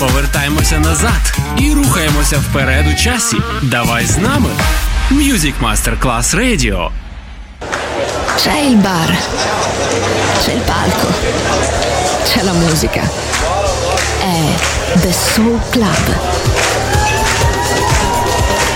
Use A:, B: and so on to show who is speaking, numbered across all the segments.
A: повертаємося назад і рухаємося вперед у часі. Давай з нами. Music Master Class Radio.
B: C'è il bar, c'è il palco, c'è la musica. È The Soul Club.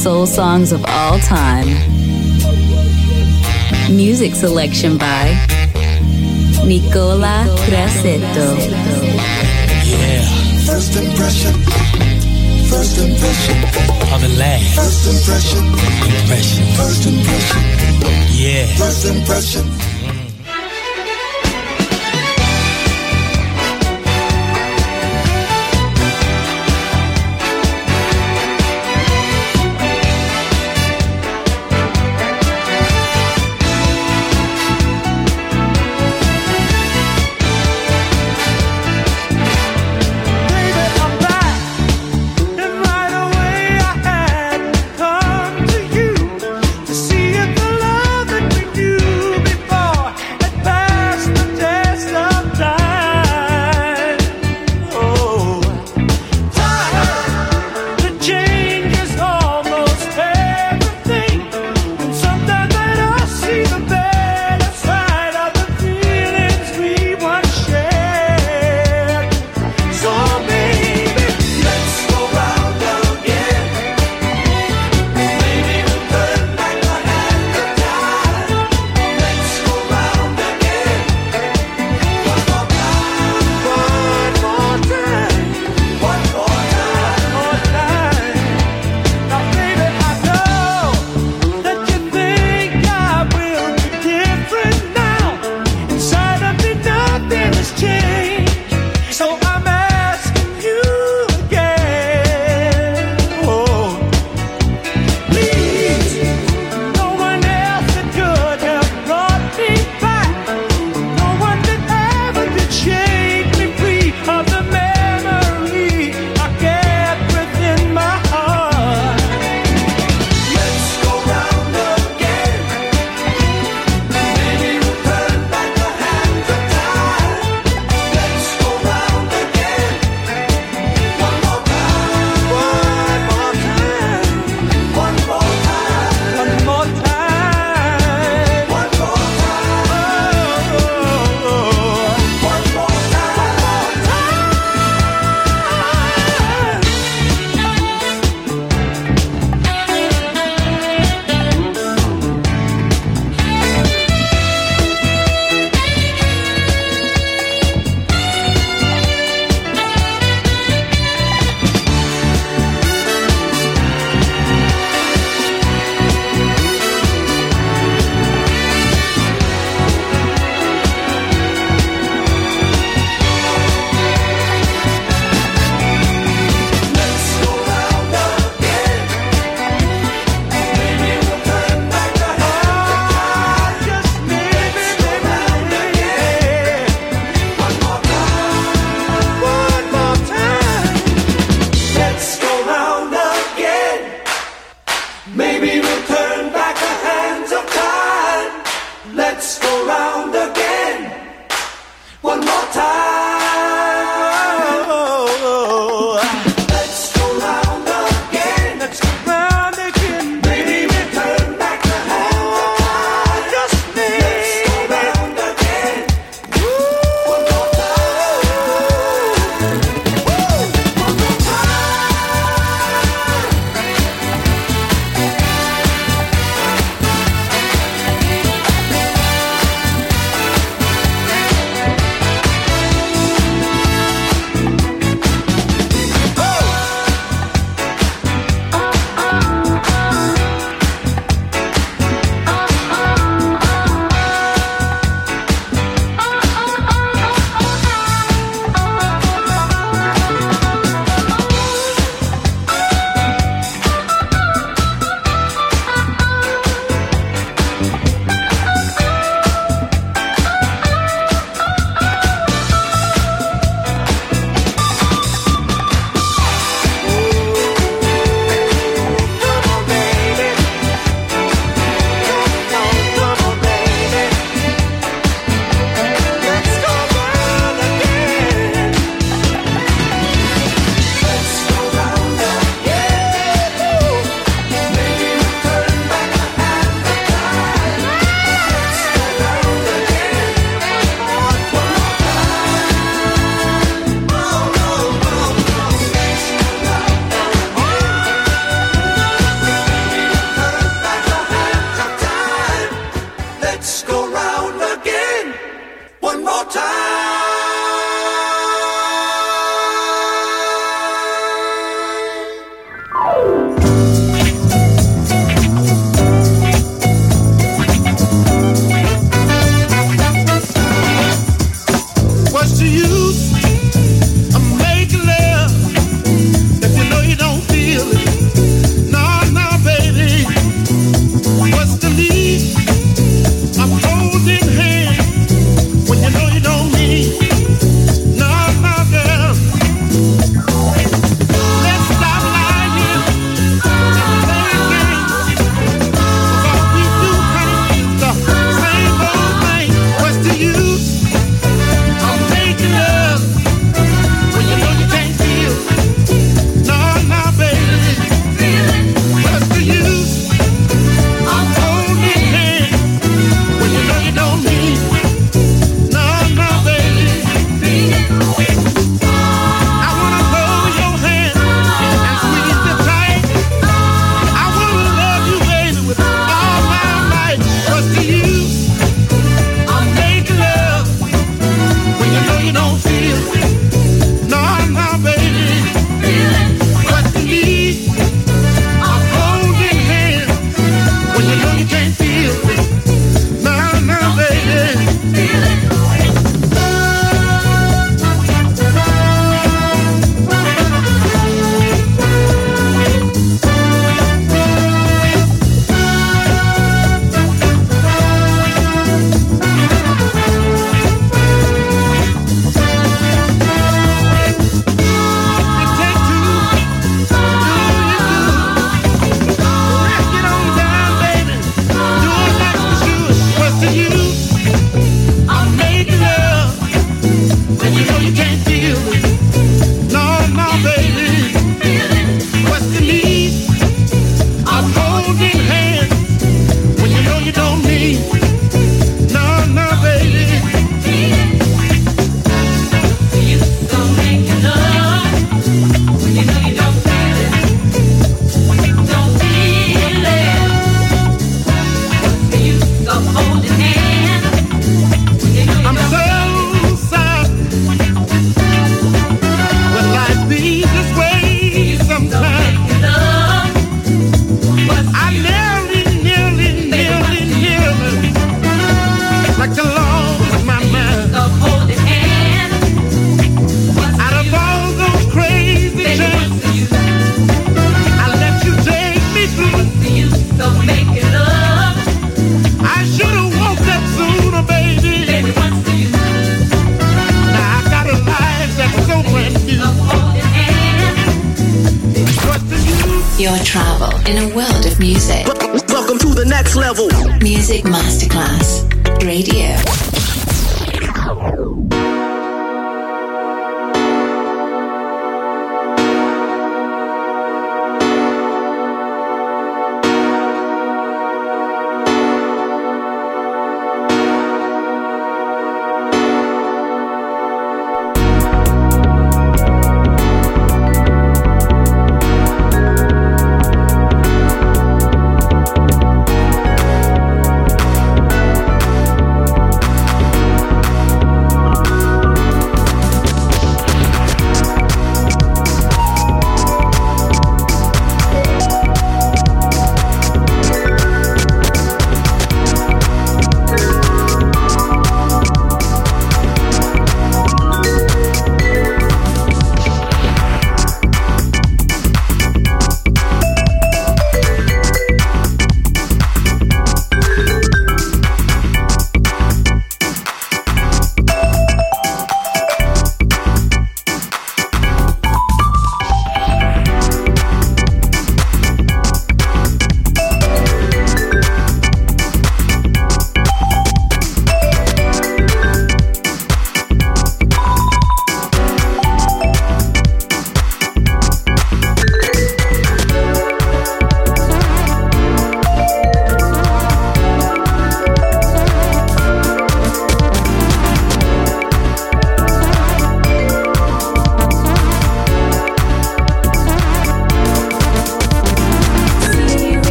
C: Soul
D: songs of all time. Music selection by Nicola Grassetto.
E: Yeah.
C: First impression. First impression.
E: Of the last.
C: First impression.
E: Impression.
C: First impression.
E: Yeah.
C: First impression.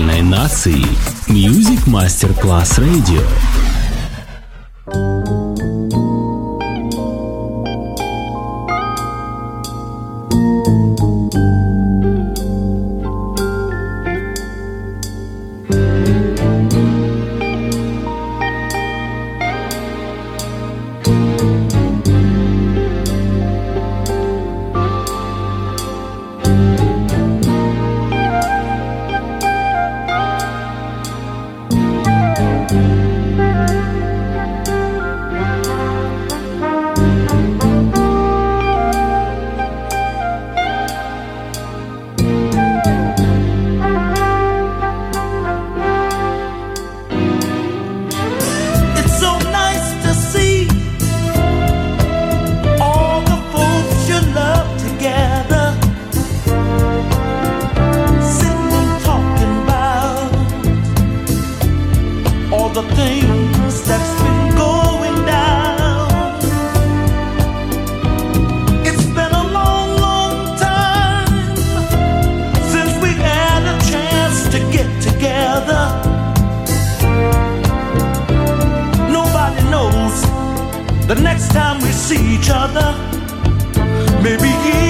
A: музыкальной нации. Music Masterclass Radio.
C: The next time we see each other, maybe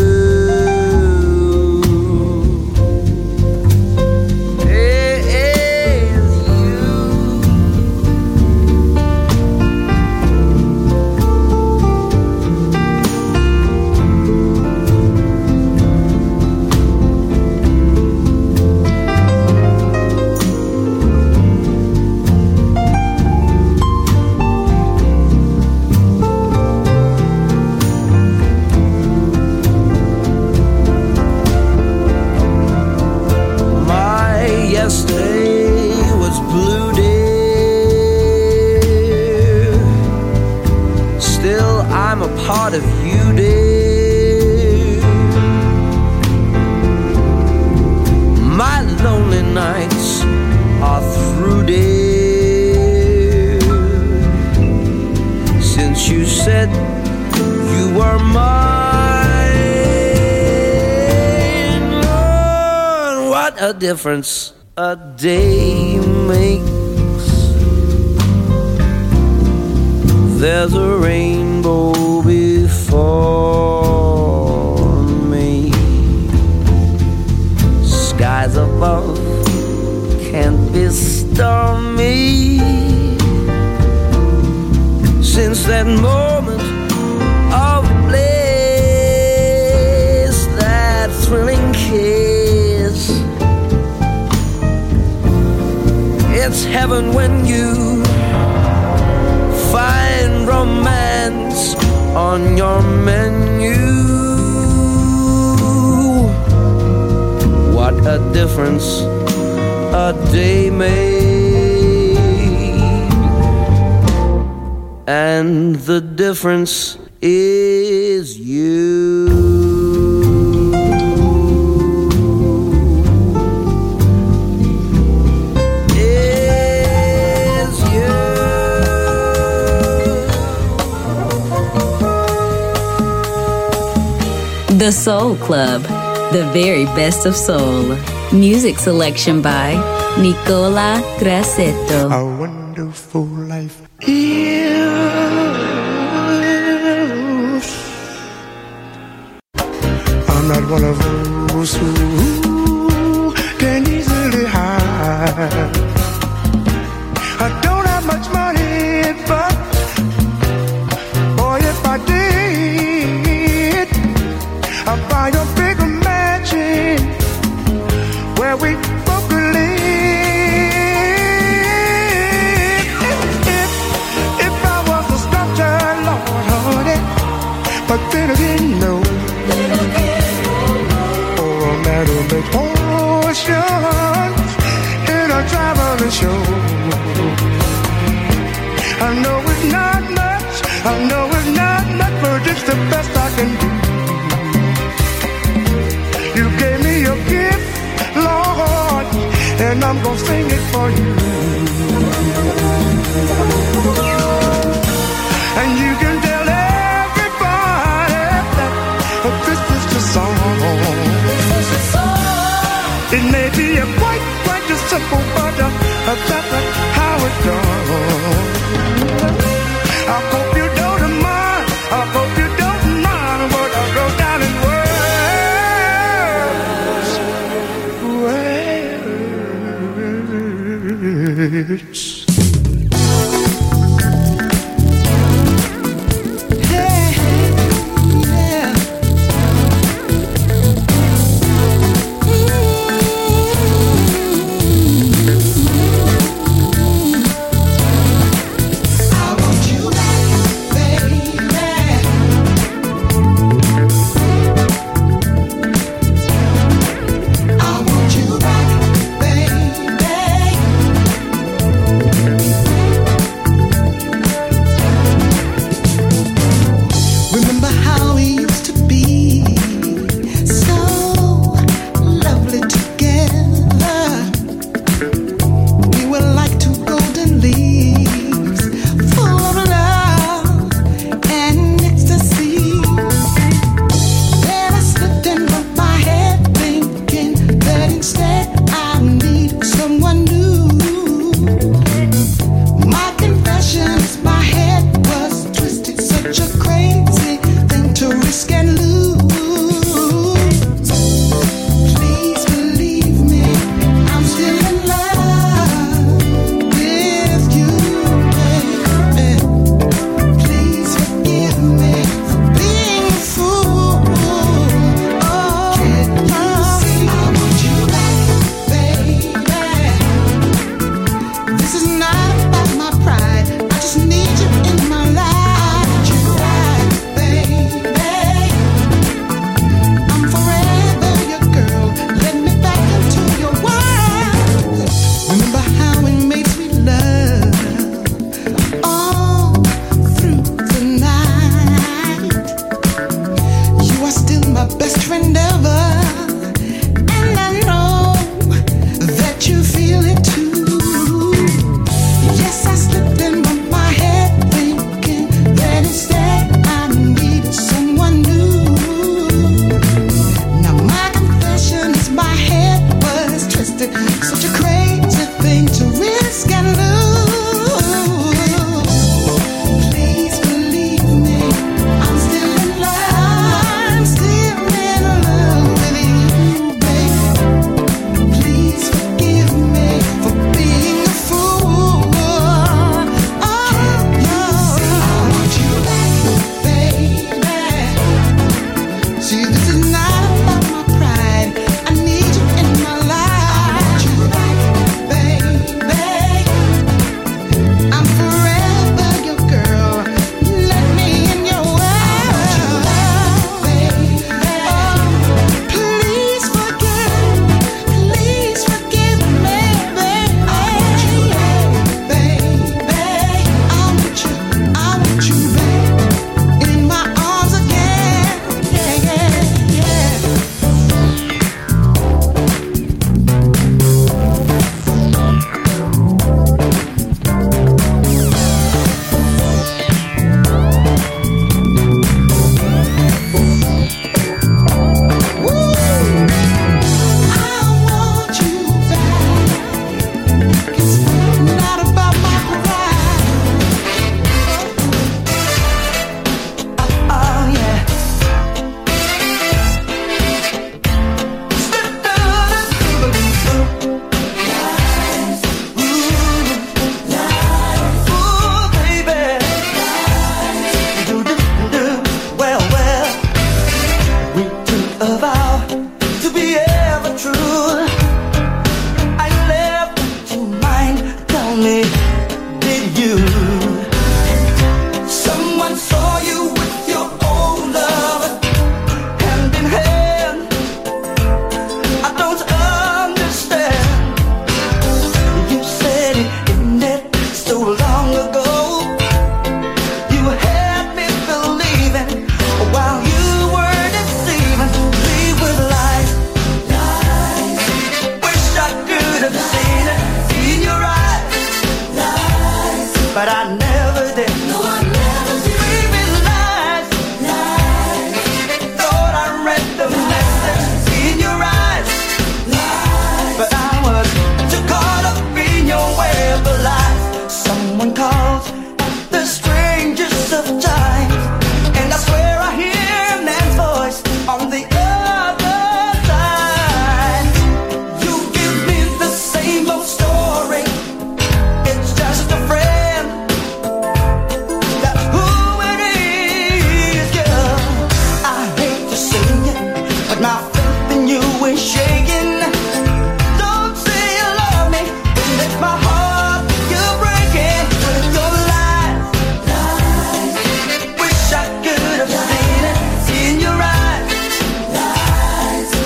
F: What And the difference is you. Is you.
B: The Soul Club, the very best of soul. Music selection by Nicola Grassetto.
G: A wonderful life voilà vous sous words.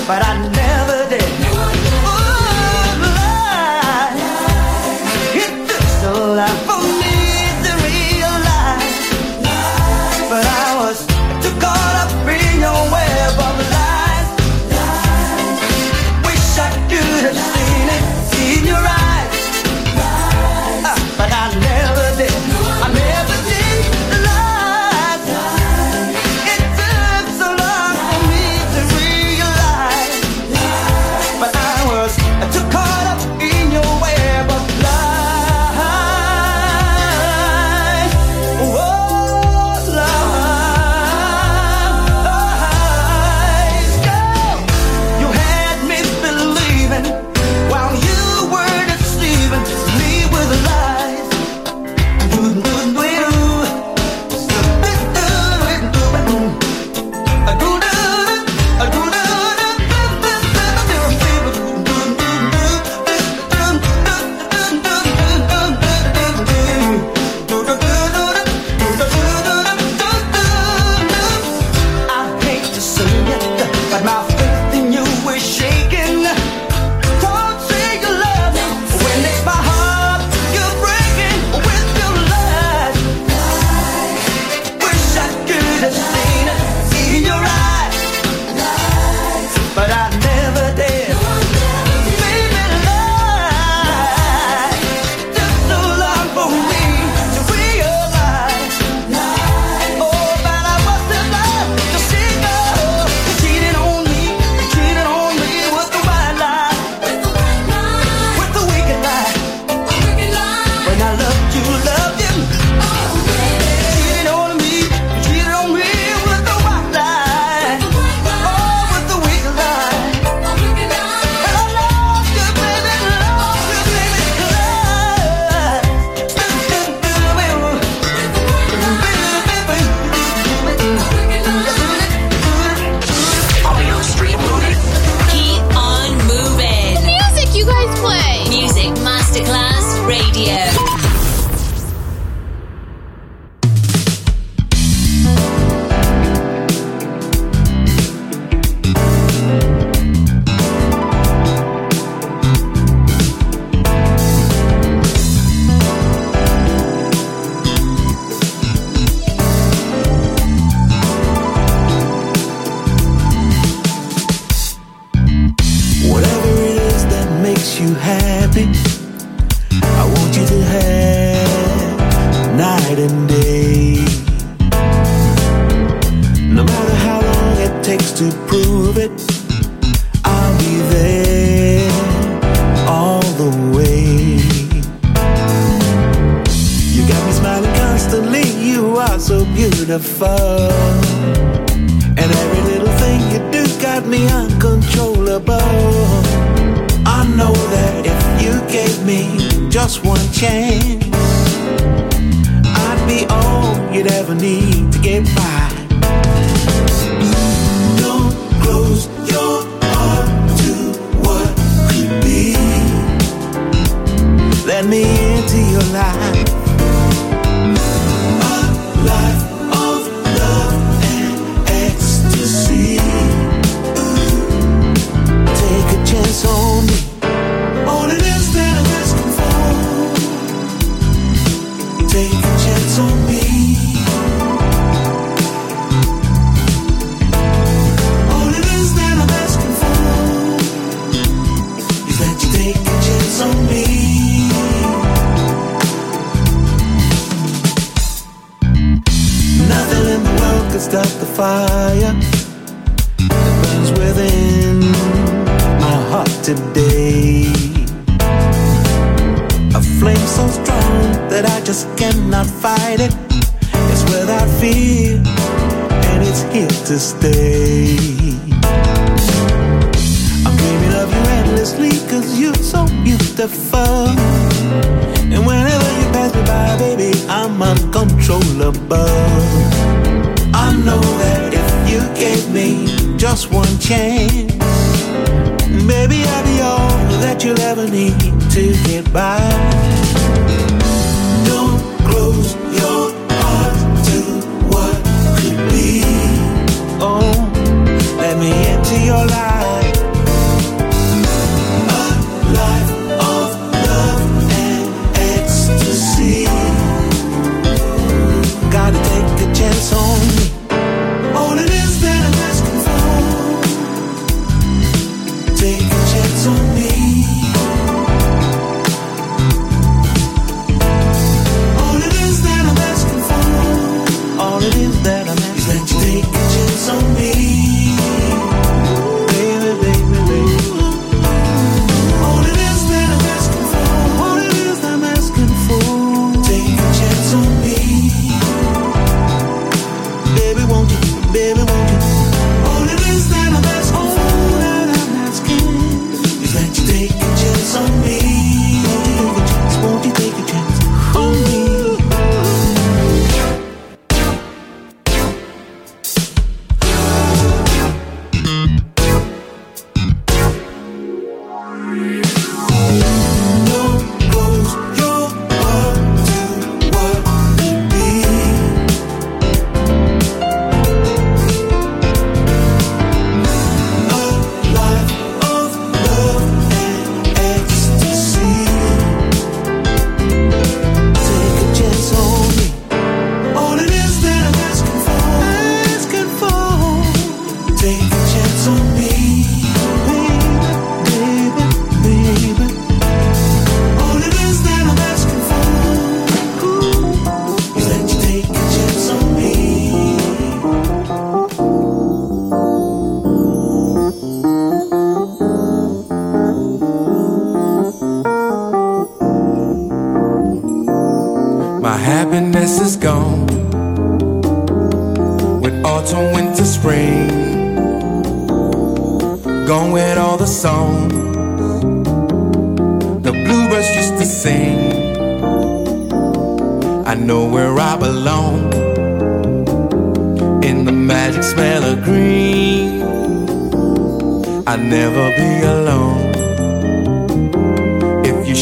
H: But I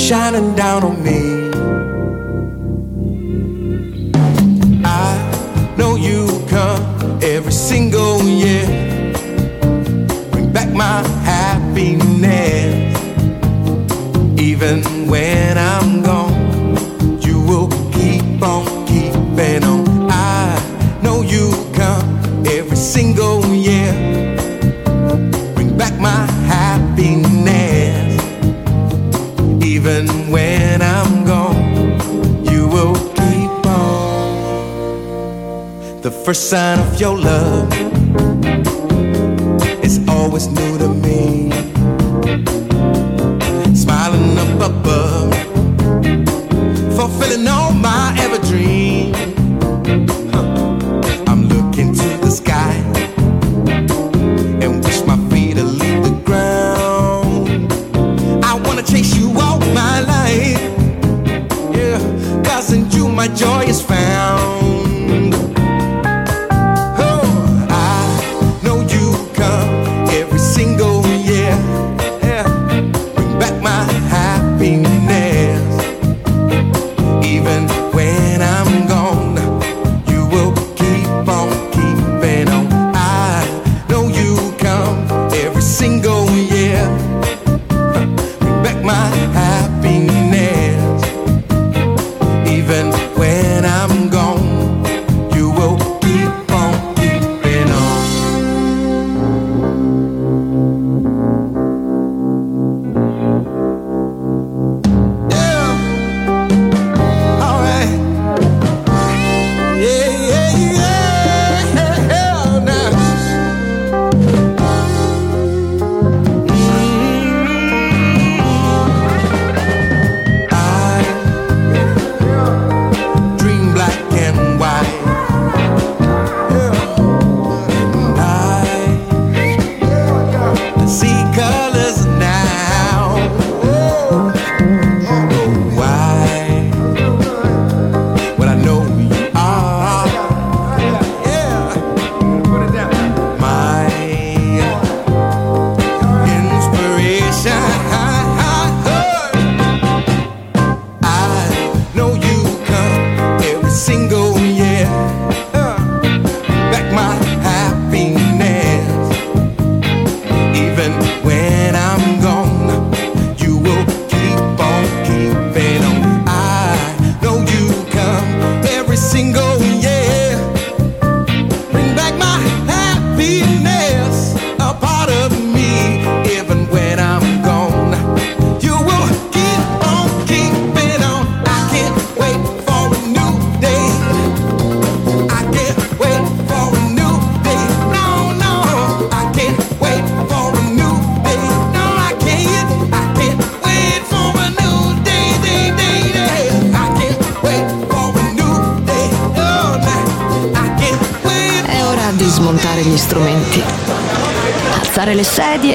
I: shining down on me. I know you come every single year, bring back my happiness, even when I'm. first sign of your love.